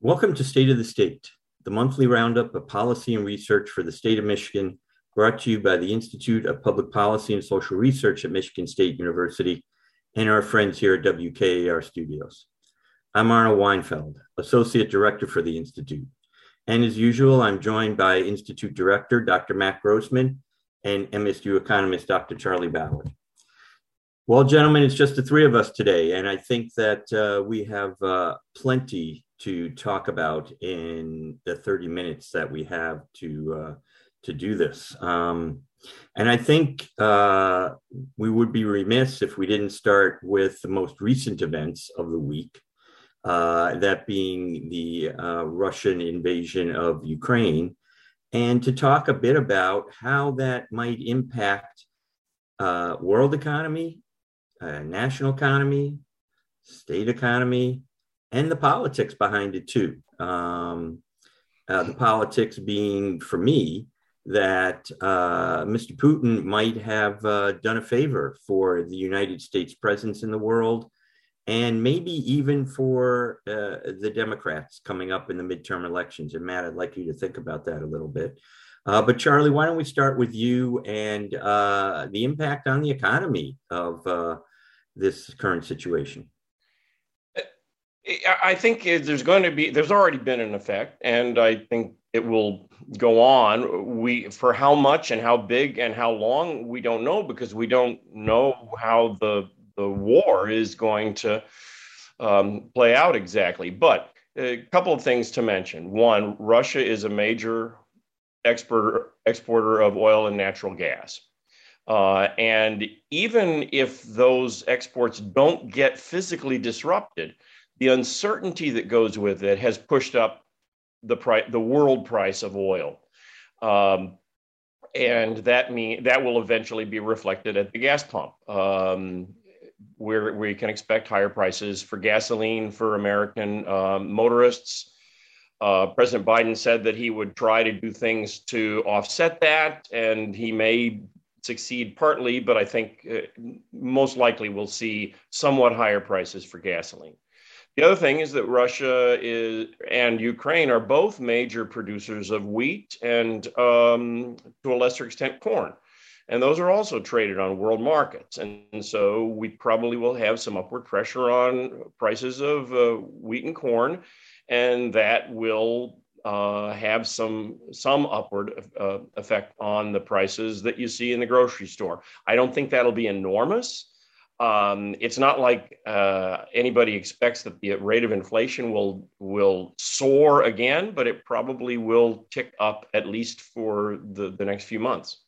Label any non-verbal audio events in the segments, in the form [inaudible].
Welcome to State of the State, the monthly roundup of policy and research for the state of Michigan, brought to you by the Institute of Public Policy and Social Research at Michigan State University and our friends here at WKAR Studios. I'm Arnold Weinfeld, Associate Director for the Institute. And as usual, I'm joined by Institute Director Dr. Matt Grossmann and MSU economist Dr. Charlie Ballard. Well, gentlemen, it's just the three of us today, and I think that uh, we have uh, plenty to talk about in the 30 minutes that we have to uh, to do this. Um, and I think uh, we would be remiss if we didn't start with the most recent events of the week, uh, that being the uh, Russian invasion of Ukraine, and to talk a bit about how that might impact uh, world economy, uh, national economy, state economy, and the politics behind it too. Um, uh, the politics being, for me, that uh, Mr. Putin might have uh, done a favor for the United States presence in the world, and maybe even for uh, the Democrats coming up in the midterm elections. And Matt, I'd like you to think about that a little bit. Uh, but Charlie, why don't we start with you and uh, the impact on the economy of this current situation? I think there's going to be, there's already been an effect, and I think it will go on. We, for how much and how big and how long, we don't know because we don't know how the the war is going to um, play out exactly. But a couple of things to mention. One, Russia is a major exporter exporter of oil and natural gas. Uh, and even if those exports don't get physically disrupted, the uncertainty that goes with it has pushed up the price, the world price of oil. Um, and that mean that will eventually be reflected at the gas pump, um, where we can expect higher prices for gasoline for American um, motorists. Uh, President Biden said that he would try to do things to offset that, and he may succeed partly, but I think uh, most likely we'll see somewhat higher prices for gasoline. The other thing is that Russia is and Ukraine are both major producers of wheat and, um, to a lesser extent, corn. And those are also traded on world markets. And, and so we probably will have some upward pressure on prices of uh, wheat and corn. And that will uh, have some some upward uh, effect on the prices that you see in the grocery store. I don't think that'll be enormous, um, it's not like uh, anybody expects that the rate of inflation will will soar again, but it probably will tick up at least for the, the next few months.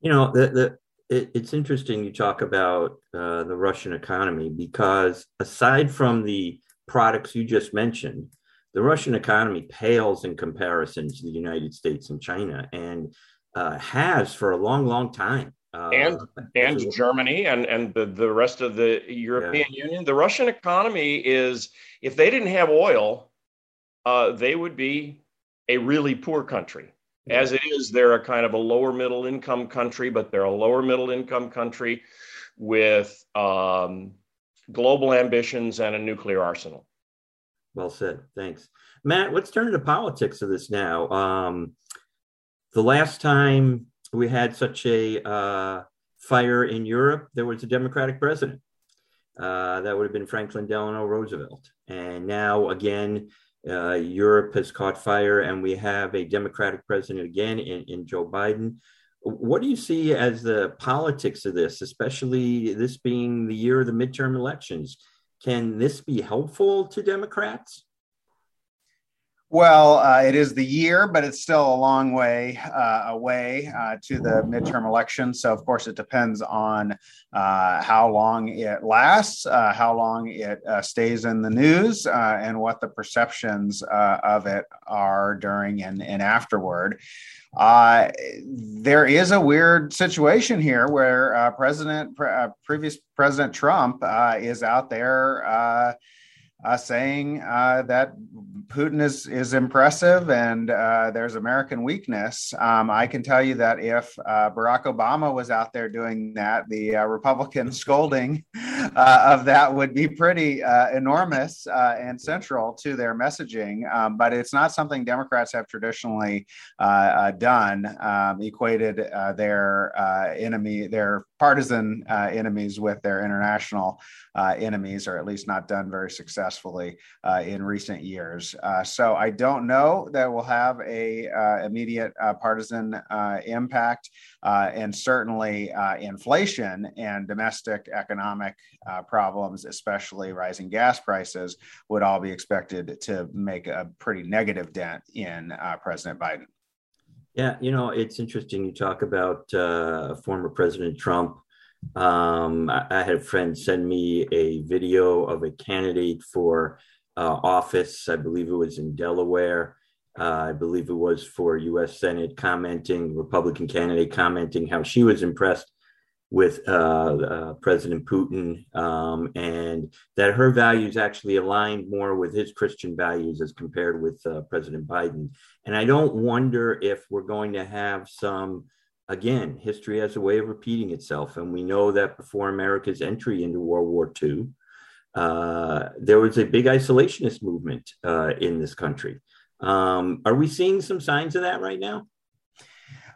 You know, the, the it, it's interesting you talk about uh, the Russian economy because aside from the products you just mentioned, the Russian economy pales in comparison to the United States and China, and uh, has for a long, long time. Uh, and and Germany and and the, the rest of the European yeah. Union. The Russian economy is if they didn't have oil, uh, they would be a really poor country. Yeah. As it is, they're a kind of a lower middle income country, but they're a lower middle income country with um, global ambitions and a nuclear arsenal. Well said. Thanks, Matt. Let's turn to politics of this now. Um, the last time we had such a uh, fire in Europe, there was a Democratic president. Uh, that would have been Franklin Delano Roosevelt. And now, again, uh, Europe has caught fire, and we have a Democratic president again in, in Joe Biden. What do you see as the politics of this, especially this being the year of the midterm elections? Can this be helpful to Democrats? Well, uh, it is the year, but it's still a long way uh, away uh, to the midterm election. So, of course, it depends on uh, how long it lasts, uh, how long it uh, stays in the news, and what the perceptions of it are during and, and afterward. there is a weird situation here where President, previous President Trump, is out there uh, saying uh, that Putin is is impressive and uh, there's American weakness. Um, I can tell you that if uh, Barack Obama was out there doing that, the uh, Republican [laughs] scolding uh, of that would be pretty enormous and central to their messaging. Um, but it's not something Democrats have traditionally done, um, equated their enemy, their partisan enemies with their international Uh, enemies, or at least not done very successfully uh, in recent years. Uh, so I don't know that will have a immediate partisan impact, and certainly inflation and domestic economic uh, problems, especially rising gas prices, would all be expected to make a pretty negative dent in uh, President Biden. Yeah, you know, it's interesting you talk about uh, former President Trump. Um, I, I, had a friend send me a video of a candidate for uh, office. I believe it was in Delaware. Uh, I believe it was for U.S. Senate, commenting, Republican candidate commenting how she was impressed with uh, uh, President Putin, um, and that her values actually aligned more with his Christian values as compared with uh, President Biden. And I don't wonder if we're going to have some, again, history has a way of repeating itself. And we know that before America's entry into World War II, uh, there was a big isolationist movement uh, in this country. Um, are we seeing some signs of that right now?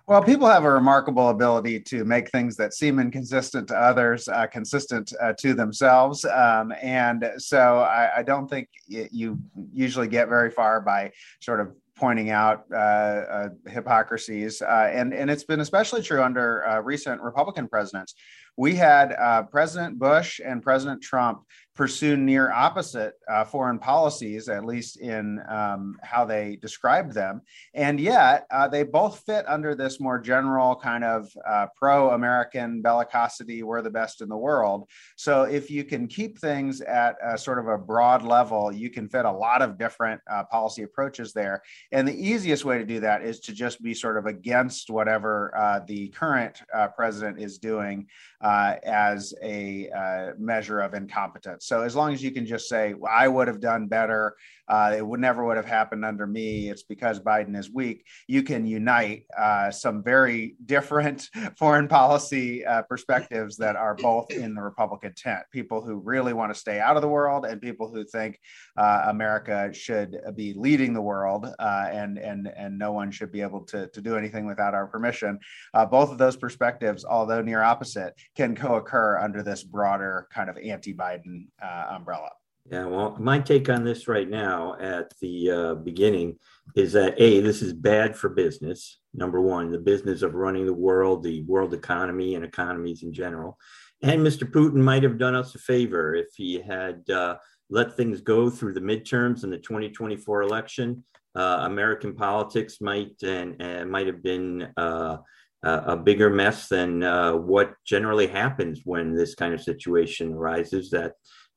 Well, people have a remarkable ability to make things that seem inconsistent to others uh, consistent uh, to themselves. Um, and so I, I don't think you usually get very far by sort of pointing out uh, uh, hypocrisies. Uh, and, and it's been especially true under uh, recent Republican presidents. We had uh, President Bush and President Trump pursue near opposite uh, foreign policies, at least in um, how they described them. And yet, uh, they both fit under this more general kind of uh, pro American bellicosity, we're the best in the world. So, if you can keep things at a, sort of a broad level, you can fit a lot of different uh, policy approaches there. And the easiest way to do that is to just be sort of against whatever uh, the current uh, president is doing Uh, as a uh, measure of incompetence. So as long as you can just say, well, I would have done better, uh, it would never would have happened under me. It's because Biden is weak. You can unite uh, some very different [laughs] foreign policy uh, perspectives that are both in the Republican tent. People who really want to stay out of the world and people who think uh, America should be leading the world uh, and and and no one should be able to to do anything without our permission. Uh, both of those perspectives, although near opposite, can co-occur under this broader kind of anti-Biden umbrella. Yeah, well, my take on this right now at the uh, beginning is that A, this is bad for business. Number one, the business of running the world, the world economy, and economies in general. And Mr. Putin might have done us a favor if he had uh, let things go through the midterms and the 2024 election. Uh, American politics might and, and might have been uh, a bigger mess than uh, what generally happens when this kind of situation arises. That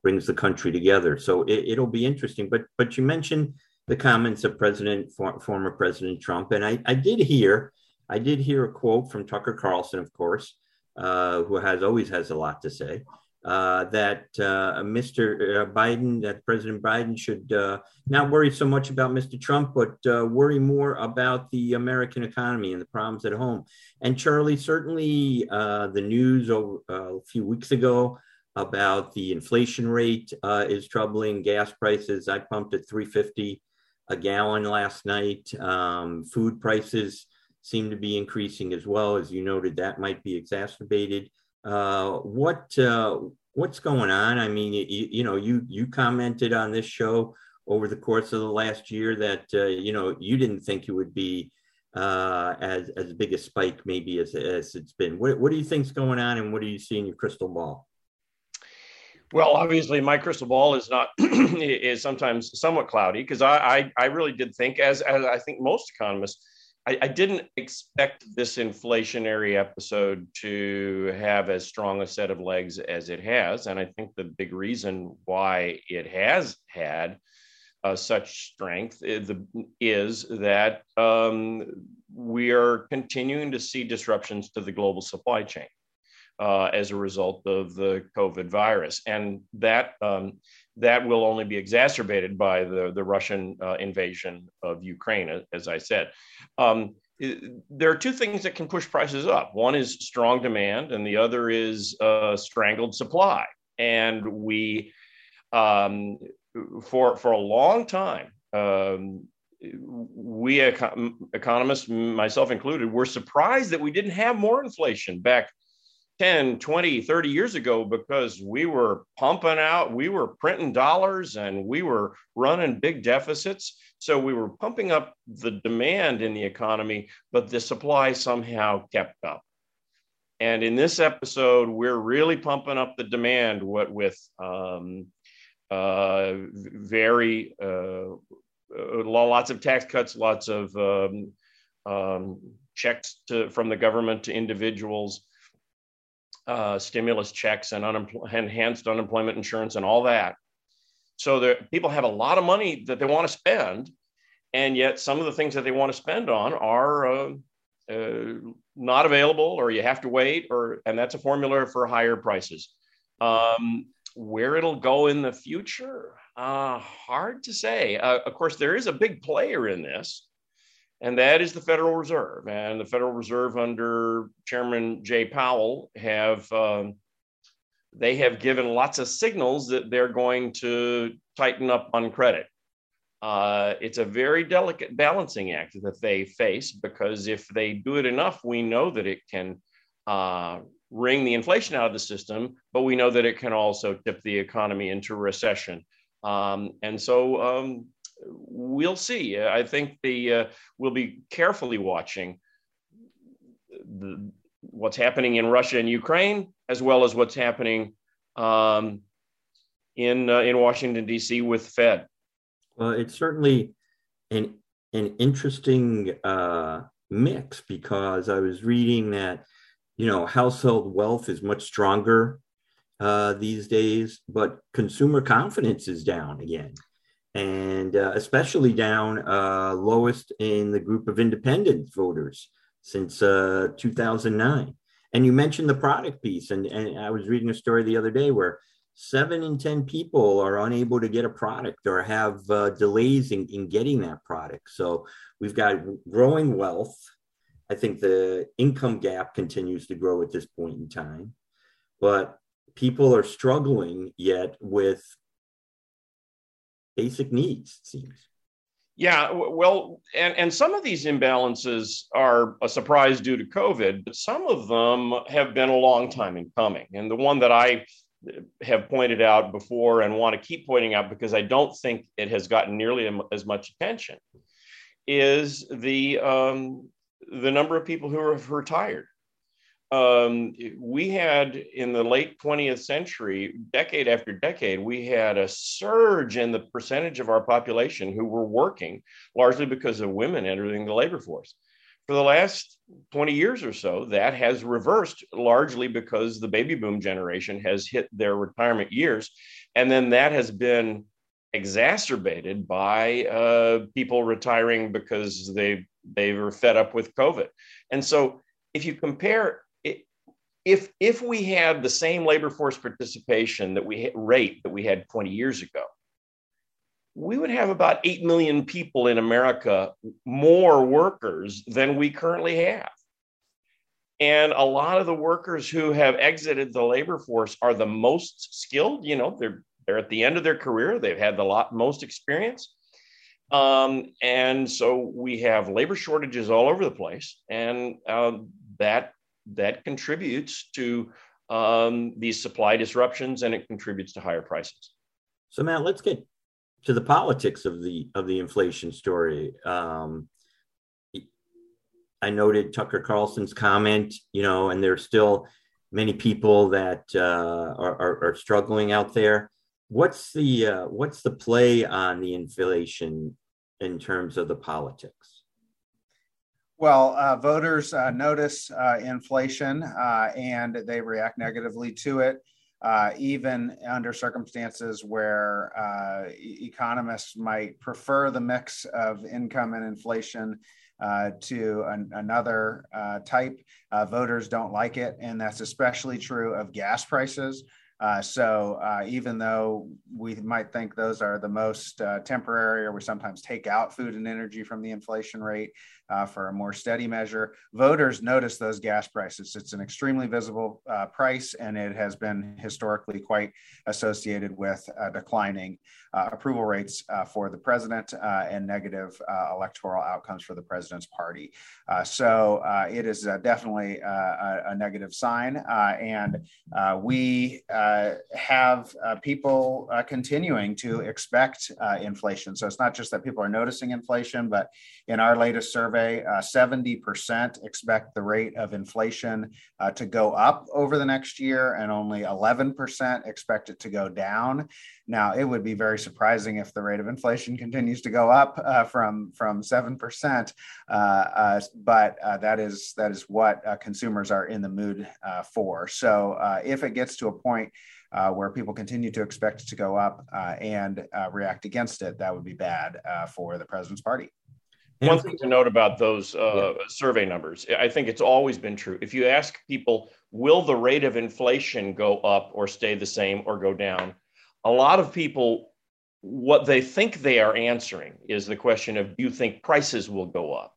brings the country together. So it, will be interesting. But but you mentioned the comments of President for, former President Trump, and I, I did hear I did hear a quote from Tucker Carlson, of course, uh, who has always has a lot to say. Uh, that uh, Mr. Uh, Biden, that President Biden should uh, not worry so much about Mr. Trump, but uh, worry more about the American economy and the problems at home. And Charlie, certainly the news over, a few weeks ago about the inflation rate uh, is troubling. Gas prices, I pumped at 350 a gallon last night. Um, food prices seem to be increasing as well. As you noted, that might be exacerbated. Uh, what uh, what's going on? I mean, you, you, know, you you commented on this show over the course of the last year that uh, you know you didn't think it would be uh, as as big a spike maybe as as it's been. What what do you think's going on, and what do you see in your crystal ball? Well, obviously, my crystal ball is not [clears throat] is sometimes somewhat cloudy because I, I, I really did think, as as I think most economists, I, I, didn't expect this inflationary episode to have as strong a set of legs as it has, and I think the big reason why it has had uh, such strength is, is that um, we are continuing to see disruptions to the global supply chain uh, as a result of the COVID virus. And that, um, that will only be exacerbated by the, the Russian uh, invasion of Ukraine, as I said. Um, there are two things that can push prices up. One is strong demand, and the other is uh, strangled supply. and we um, for for a long time um, we economists myself included were surprised that we didn't have more inflation back 10 20 30 years ago because we were pumping out we were printing dollars and we were running big deficits. So we were pumping up the demand in the economy but the supply somehow kept up. And in this episode we're really pumping up the demand what with um, uh, very uh, lots of tax cuts lots of um, um, checks to, from the government to individuals uh, stimulus checks and unempl- enhanced unemployment insurance and all that. So that people have a lot of money that they want to spend, and yet some of the things that they want to spend on are uh, uh, not available, or you have to wait, or and that's a formula for higher prices. Um, where it'll go in the future, uh, hard to say. Uh, of course, there is a big player in this, and that is the Federal Reserve. And the Federal Reserve under Chairman Jay Powell have um, they have given lots of signals that they're going to tighten up on credit. Uh, it's a very delicate balancing act that they face because if they do it enough, we know that it can uh, wring the inflation out of the system, but we know that it can also tip the economy into recession. Um, and so um, we'll see. I think the uh, we'll be carefully watching the, what's happening in Russia and Ukraine, as well as what's happening um, in uh, in Washington D.C. with Fed. Well, it's certainly an an interesting uh, mix because I was reading that you know household wealth is much stronger uh, these days, but consumer confidence is down again and uh, especially down uh, lowest in the group of independent voters since uh, 2009. And you mentioned the product piece, and, and I was reading a story the other day where seven in 10 people are unable to get a product or have uh, delays in, in getting that product. So we've got growing wealth. I think the income gap continues to grow at this point in time, but people are struggling yet with basic needs, it seems. Yeah, well, and, and some of these imbalances are a surprise due to COVID, but some of them have been a long time in coming. And the one that I have pointed out before and want to keep pointing out because I don't think it has gotten nearly as much attention is the um, the number of people who have retired um, we had in the late 20th century, decade after decade, we had a surge in the percentage of our population who were working, largely because of women entering the labor force. For the last 20 years or so, that has reversed largely because the baby boom generation has hit their retirement years. And then that has been exacerbated by uh, people retiring because they, they were fed up with COVID. And so if you compare if if we had the same labor force participation that we rate that we had 20 years ago we would have about 8 million people in america more workers than we currently have. And a lot of the workers who have exited the labor force are the most skilled you know they're they're at the end of their career they've had the lot most experience. Um, and so we have labor shortages all over the place and uh, that that contributes to um, these supply disruptions and it contributes to higher prices. So, Matt, let's get to the politics of the of the inflation story. Um, I noted Tucker Carlson's comment, you know, and there's still many people that uh, are, are, are, struggling out there. What's the uh, what's the play on the inflation in terms of the politics? Well, uh, voters uh, notice uh, inflation uh, and they react negatively to it, uh, even under circumstances where uh, economists might prefer the mix of income and inflation to an, another type. voters don't like it, and that's especially true of gas prices. Uh, so uh, even though we might think those are the most uh, temporary, or we sometimes take out food and energy from the inflation rate uh, for a more steady measure, voters notice those gas prices. It's an extremely visible uh, price, and it has been historically quite associated with uh, declining approval rates for the president and negative electoral outcomes for the president's party. so it is definitely a, a, negative sign, and we uh, have uh, people uh, continuing to expect uh, inflation. So it's not just that people are noticing inflation, but in our latest survey, 70% expect the rate of inflation to go up over the next year, and only 11% expect it to go down. Now, it would be very surprising if the rate of inflation continues to go up uh, from from seven percent, uh, uh, but that is that is what consumers are in the mood for. So, if it gets to a point uh, where people continue to expect it to go up uh, and uh, react against it, that would be bad uh, for the president's party. One thing to note about those uh, yeah. survey numbers, I think it's always been true. If you ask people, will the rate of inflation go up or stay the same or go down? A lot of people, what they think they are answering is the question of, do you think prices will go up?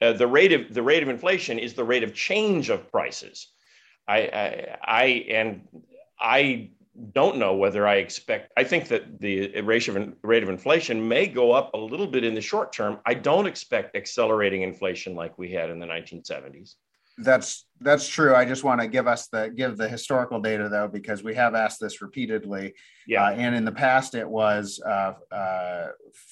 Uh, the rate of the rate of inflation is the rate of change of prices. I, I, I and I don't know whether I expect. I think that the rate of rate of inflation may go up a little bit in the short term. I don't expect accelerating inflation like we had in the 1970s. That's that's true. I just want to give us the give the historical data though, because we have asked this repeatedly. Yeah. Uh, and in the past, it was uh, uh,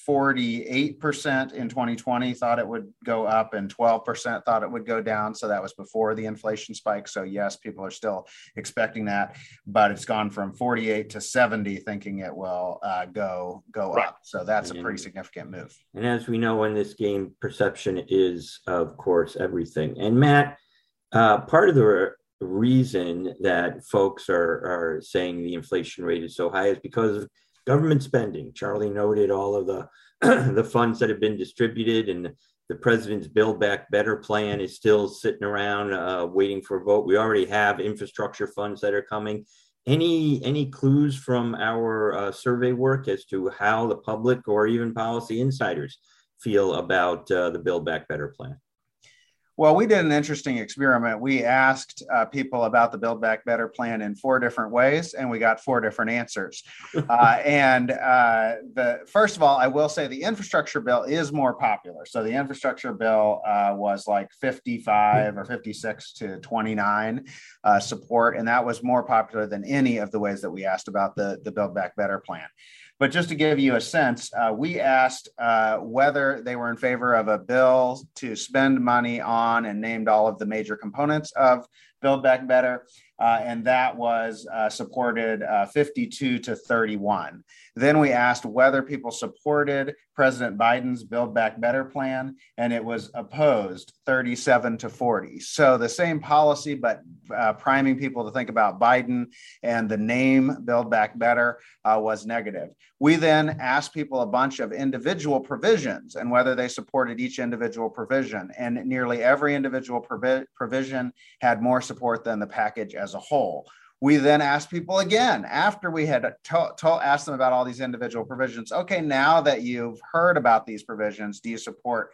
48% in 2020 thought it would go up, and 12% thought it would go down. So that was before the inflation spike. So yes, people are still expecting that, but it's gone from 48 to 70, thinking it will uh, go go right. up. So that's a pretty significant move. And as we know in this game, perception is of course everything. And Matt uh, part of the reason that folks are, are saying the inflation rate is so high is because of government spending. Charlie noted all of the [clears throat] the funds that have been distributed, and the president's Build Back Better plan is still sitting around uh, waiting for a vote. We already have infrastructure funds that are coming. Any any clues from our uh, survey work as to how the public or even policy insiders feel about uh, the Build Back Better plan? Well, we did an interesting experiment. We asked uh, people about the Build Back Better plan in four different ways, and we got four different answers. [laughs] uh, and uh, the first of all, I will say the infrastructure bill is more popular. So the infrastructure bill uh, was like 55 or 56 to 29 uh, support, and that was more popular than any of the ways that we asked about the the Build Back Better plan. But just to give you a sense, uh, we asked uh, whether they were in favor of a bill to spend money on and named all of the major components of Build Back Better uh, and that was uh, supported uh, 52 to 31. Then we asked whether people supported President Biden's Build Back Better plan, and it was opposed 37 to 40. So the same policy, but uh, priming people to think about Biden and the name Build Back Better uh, was negative. We then asked people a bunch of individual provisions and whether they supported each individual provision, and nearly every individual provi- provision had more support than the package as a whole. We then asked people again after we had to, to, asked them about all these individual provisions. Okay, now that you've heard about these provisions, do you support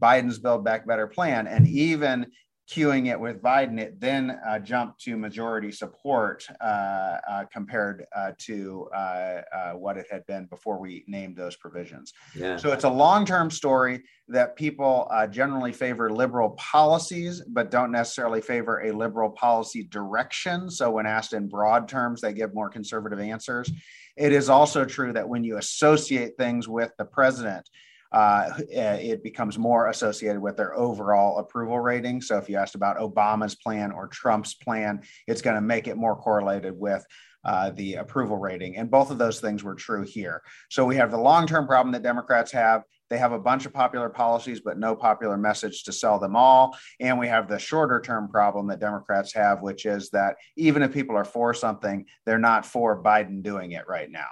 Biden's Build Back Better plan? And even cueing it with Biden, it then uh, jumped to majority support uh, uh, compared uh, to uh, uh, what it had been before we named those provisions. Yeah. So it's a long term story that people generally favor liberal policies, but don't necessarily favor a liberal policy direction. So when asked in broad terms, they give more conservative answers. It is also true that when you associate things with the president, uh, it becomes more associated with their overall approval rating. So if you asked about Obama's plan or Trump's plan, it's going to make it more correlated with uh, the approval rating. And both of those things were true here. So we have the long term problem that Democrats have. They have a bunch of popular policies, but no popular message to sell them all. And we have the shorter term problem that Democrats have, which is that even if people are for something, they're not for Biden doing it right now.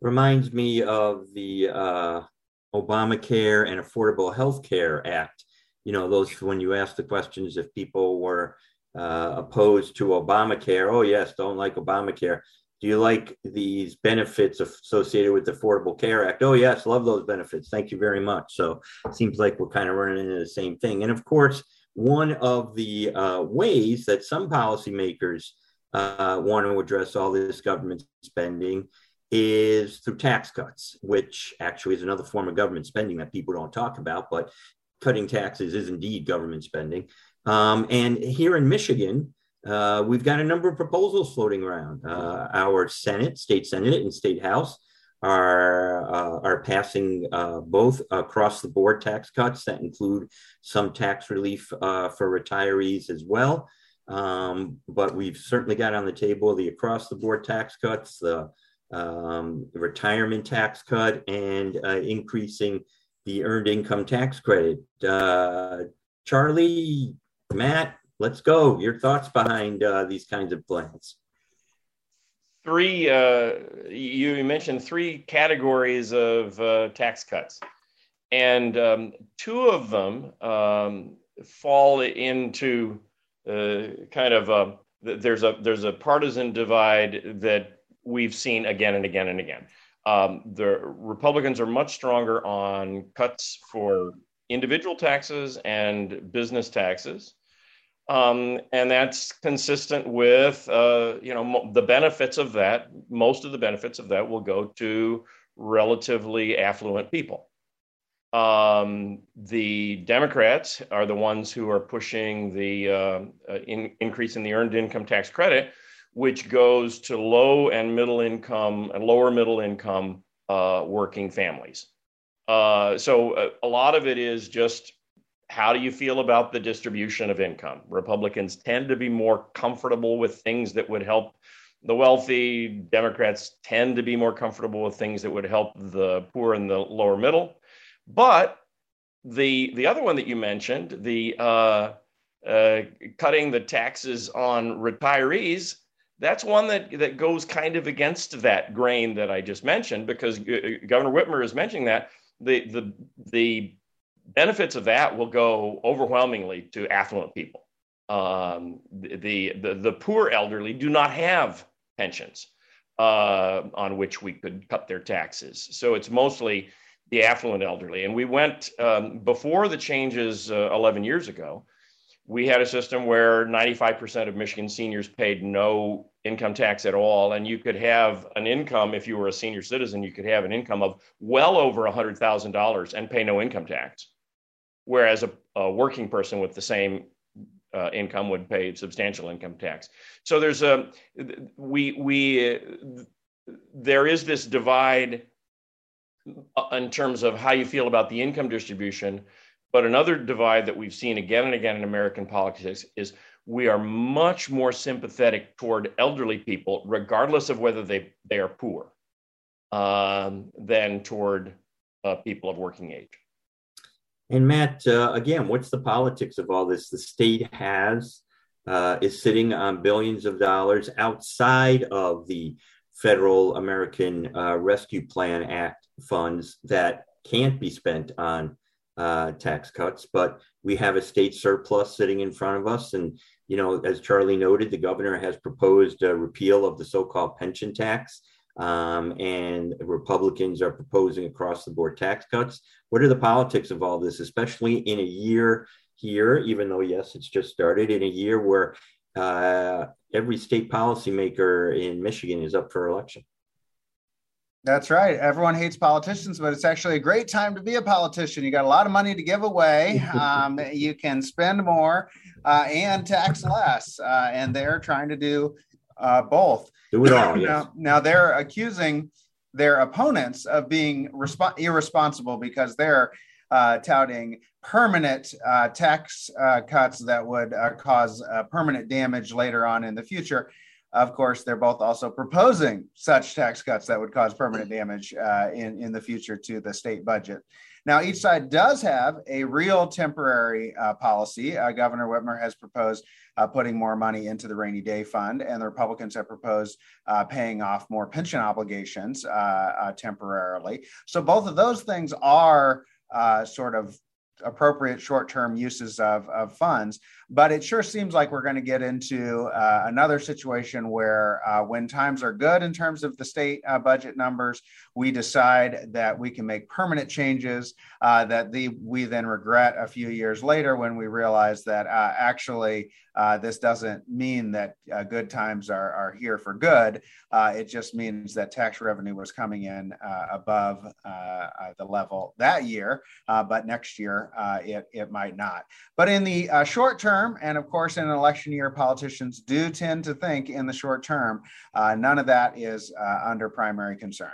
Reminds me of the uh, Obamacare and Affordable Health Care Act. You know, those when you ask the questions if people were uh, opposed to Obamacare. Oh, yes, don't like Obamacare. Do you like these benefits associated with the Affordable Care Act? Oh, yes, love those benefits. Thank you very much. So it seems like we're kind of running into the same thing. And of course, one of the uh, ways that some policymakers uh, want to address all this government spending is through tax cuts, which actually is another form of government spending that people don't talk about, but cutting taxes is indeed government spending. Um, and here in Michigan, uh, we've got a number of proposals floating around. Uh, our Senate, state Senate, and state House are uh, are passing uh, both across the board tax cuts that include some tax relief uh, for retirees as well. Um, but we've certainly got on the table the across the board tax cuts, the um, retirement tax cut, and uh, increasing the earned income tax credit. Uh, Charlie, Matt, let's go. Your thoughts behind uh, these kinds of plans? Three, uh, you mentioned three categories of uh, tax cuts, and um, two of them um, fall into uh, kind of a, there's a there's a partisan divide that we've seen again and again and again. Um, the Republicans are much stronger on cuts for individual taxes and business taxes. Um, and that's consistent with, uh, you know, mo- the benefits of that. Most of the benefits of that will go to relatively affluent people. Um, the Democrats are the ones who are pushing the uh, uh, in, increase in the earned income tax credit, which goes to low and middle income and lower middle income uh, working families. Uh, so a, uh, a, lot of it is just how do you feel about the distribution of income? Republicans tend to be more comfortable with things that would help the wealthy. Democrats tend to be more comfortable with things that would help the poor and the lower middle. But the the other one that you mentioned, the uh, uh, cutting the taxes on retirees, that's one that that goes kind of against that grain that I just mentioned because Governor Whitmer is mentioning that the the the benefits of that will go overwhelmingly to affluent people. Um, the, the the poor elderly do not have pensions uh, on which we could cut their taxes, so it's mostly the affluent elderly. And we went um, before the changes uh, 11 years ago we had a system where 95% of Michigan seniors paid no income tax at all. And you could have an income, if you were a senior citizen, you could have an income of well over $100,000 and pay no income tax. Whereas a, a working person with the same uh, income would pay substantial income tax. So there's a, we, we, there is this divide uh, in terms of how you feel about the income distribution but another divide that we've seen again and again in American politics is we are much more sympathetic toward elderly people, regardless of whether they, they are poor, um, than toward uh, people of working age. And Matt, uh, again, what's the politics of all this? The state has uh, is sitting on billions of dollars outside of the federal American uh, Rescue Plan Act funds that can't be spent on uh, tax cuts, but we have a state surplus sitting in front of us. And, you know, as Charlie noted, the governor has proposed a repeal of the so called pension tax. Um, and Republicans are proposing across the board tax cuts. What are the politics of all this, especially in a year here, even though, yes, it's just started, in a year where uh, every state policymaker in Michigan is up for election? That's right. Everyone hates politicians, but it's actually a great time to be a politician. You got a lot of money to give away. [laughs] Um, you can spend more uh, and tax less, uh, and they're trying to do uh, both. Do it all. [laughs] Yes. Now, now, they're accusing their opponents of being resp- irresponsible because they're uh, touting permanent uh, tax uh, cuts that would cause permanent damage later on in the future. Of course, they're both also proposing such tax cuts that would cause permanent damage uh, in, in the future to the state budget. Now, each side does have a real temporary uh, policy. Uh, Governor Whitmer has proposed uh, putting more money into the rainy day fund, and the Republicans have proposed uh, paying off more pension obligations uh, temporarily. So, both of those things are sort of appropriate short-term uses of, of funds but it sure seems like we're going to get into uh, another situation where uh, when times are good in terms of the state uh, budget numbers we decide that we can make permanent changes uh, that the, we then regret a few years later when we realize that uh, actually uh, this doesn't mean that good times are, are here for good it just means that tax revenue was coming in above the level that year but next year it, it might not but in the short term. And of course, in an election year, politicians do tend to think in the short term. Uh, none of that is uh, under primary concern.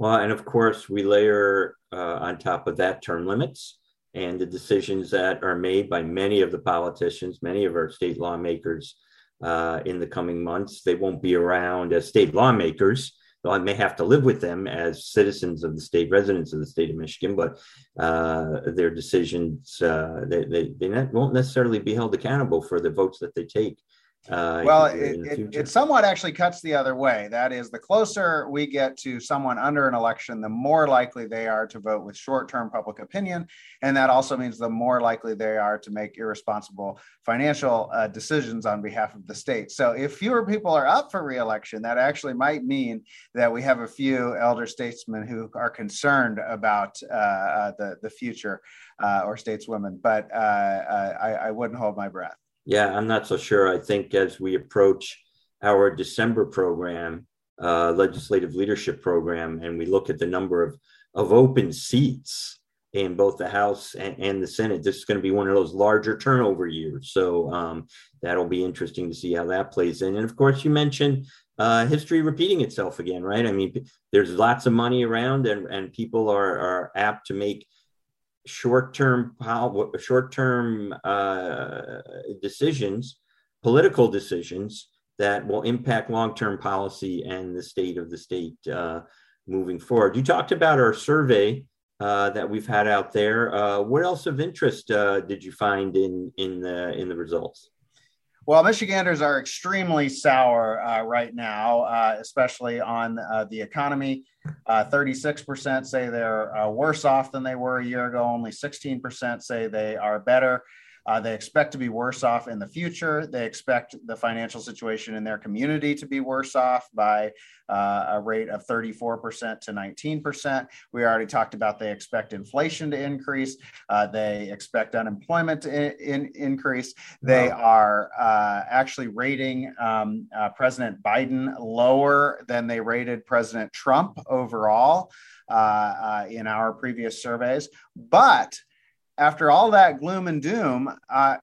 Well, and of course, we layer uh, on top of that term limits and the decisions that are made by many of the politicians, many of our state lawmakers uh, in the coming months. They won't be around as state lawmakers though I may have to live with them as citizens of the state, residents of the state of Michigan, but uh, their decisions, uh, they, they, they won't necessarily be held accountable for the votes that they take uh, well, it, it, it, somewhat actually cuts the other way. That is, the closer we get to someone under an election, the more likely they are to vote with short term public opinion. And that also means the more likely they are to make irresponsible financial uh, decisions on behalf of the state. So, if fewer people are up for reelection, that actually might mean that we have a few elder statesmen who are concerned about uh, uh the, the future uh, or stateswomen. But uh, I, I wouldn't hold my breath. Yeah, I'm not so sure. I think as we approach our December program, uh, legislative leadership program, and we look at the number of, of open seats in both the House and, and the Senate, this is going to be one of those larger turnover years. So um, that'll be interesting to see how that plays in. And of course, you mentioned uh, history repeating itself again, right? I mean, there's lots of money around, and, and people are, are apt to make short-term short-term uh, decisions, political decisions that will impact long-term policy and the state of the state uh, moving forward. You talked about our survey uh, that we've had out there. Uh, what else of interest uh, did you find in in the in the results? Well, Michiganders are extremely sour uh, right now, especially on the economy. 36% uh, say they're uh, worse off than they were a year ago. Only 16% say they are better. Uh, they expect to be worse off in the future. They expect the financial situation in their community to be worse off by uh, a rate of 34% to 19%. We already talked about they expect inflation to increase. Uh, they expect unemployment to in, in, increase. They are uh, actually rating um, uh, President Biden lower than they rated President Trump overall. Uh, in our previous surveys, but after all that gloom and doom, uh,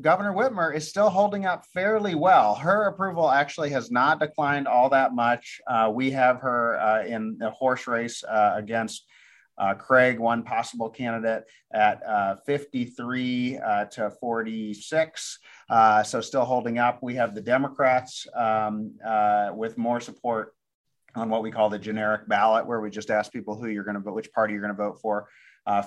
Governor Whitmer is still holding up fairly well. Her approval actually has not declined all that much. Uh, we have her uh, in the horse race uh, against uh, Craig, one possible candidate, at uh, 53 to 46. so still holding up. We have the Democrats um, with more support on what we call the generic ballot, where we just ask people who you're going to vote, which party you're going to vote for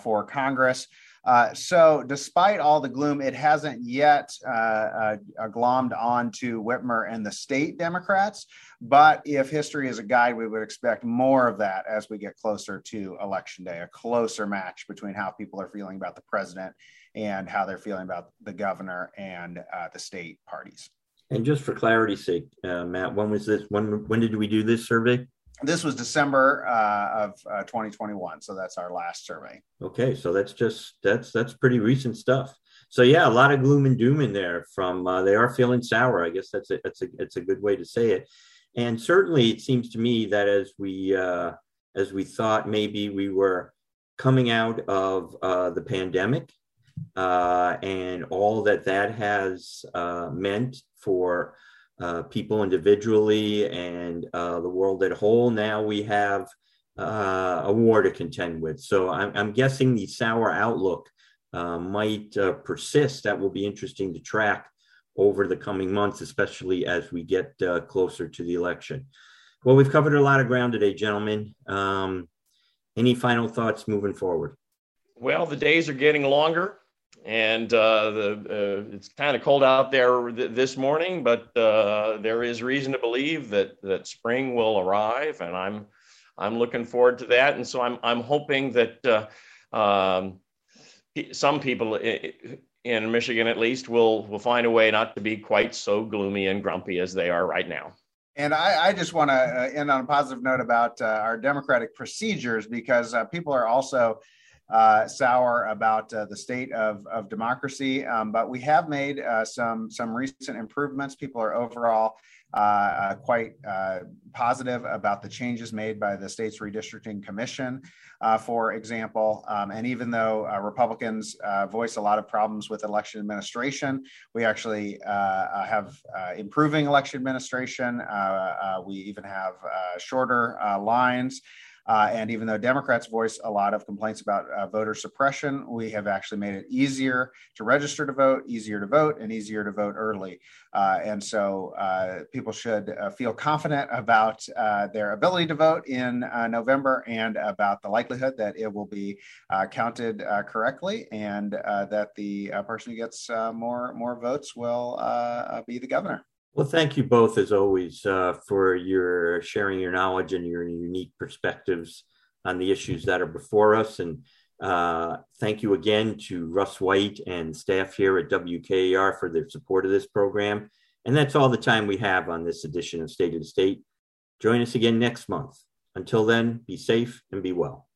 for Congress. Uh, so, despite all the gloom, it hasn't yet uh, uh, glommed on to Whitmer and the state Democrats. But if history is a guide, we would expect more of that as we get closer to Election Day, a closer match between how people are feeling about the president and how they're feeling about the governor and uh, the state parties. And just for clarity's sake, uh, Matt, when was this? When when did we do this survey? This was December uh, of uh, 2021, so that's our last survey. Okay, so that's just that's that's pretty recent stuff. So yeah, a lot of gloom and doom in there. From uh, they are feeling sour. I guess that's a, that's a it's a good way to say it. And certainly, it seems to me that as we uh, as we thought maybe we were coming out of uh, the pandemic uh, and all that that has meant for uh, people individually and uh, the world at whole. Now we have uh, a war to contend with. So I'm, I'm guessing the sour outlook uh, might uh, persist. That will be interesting to track over the coming months, especially as we get uh, closer to the election. Well, we've covered a lot of ground today, gentlemen. Um, any final thoughts moving forward? Well, the days are getting longer and uh, the, uh, it's kind of cold out there th- this morning, but uh, there is reason to believe that that spring will arrive, and I'm I'm looking forward to that. And so I'm I'm hoping that uh, um, some people in Michigan, at least, will will find a way not to be quite so gloomy and grumpy as they are right now. And I, I just want to uh, end on a positive note about uh, our democratic procedures because people are also uh, sour about uh, the state of, of democracy. Um, but we have made uh, some some recent improvements. People are overall uh, uh, quite uh, positive about the changes made by the state's redistricting commission, for example. Um, and even though Republicans voice a lot of problems with election administration, we actually have improving election administration. we even have shorter lines. Uh, and even though Democrats voice a lot of complaints about uh, voter suppression, we have actually made it easier to register to vote, easier to vote, and easier to vote early. Uh, and so uh, people should uh, feel confident about uh, their ability to vote in November and about the likelihood that it will be counted correctly and that the person who gets more more votes will be the governor. Well, thank you both, as always, uh, for your sharing your knowledge and your unique perspectives on the issues that are before us. And uh, thank you again to Russ White and staff here at WKAR for their support of this program. And that's all the time we have on this edition of State of the State. Join us again next month. Until then, be safe and be well.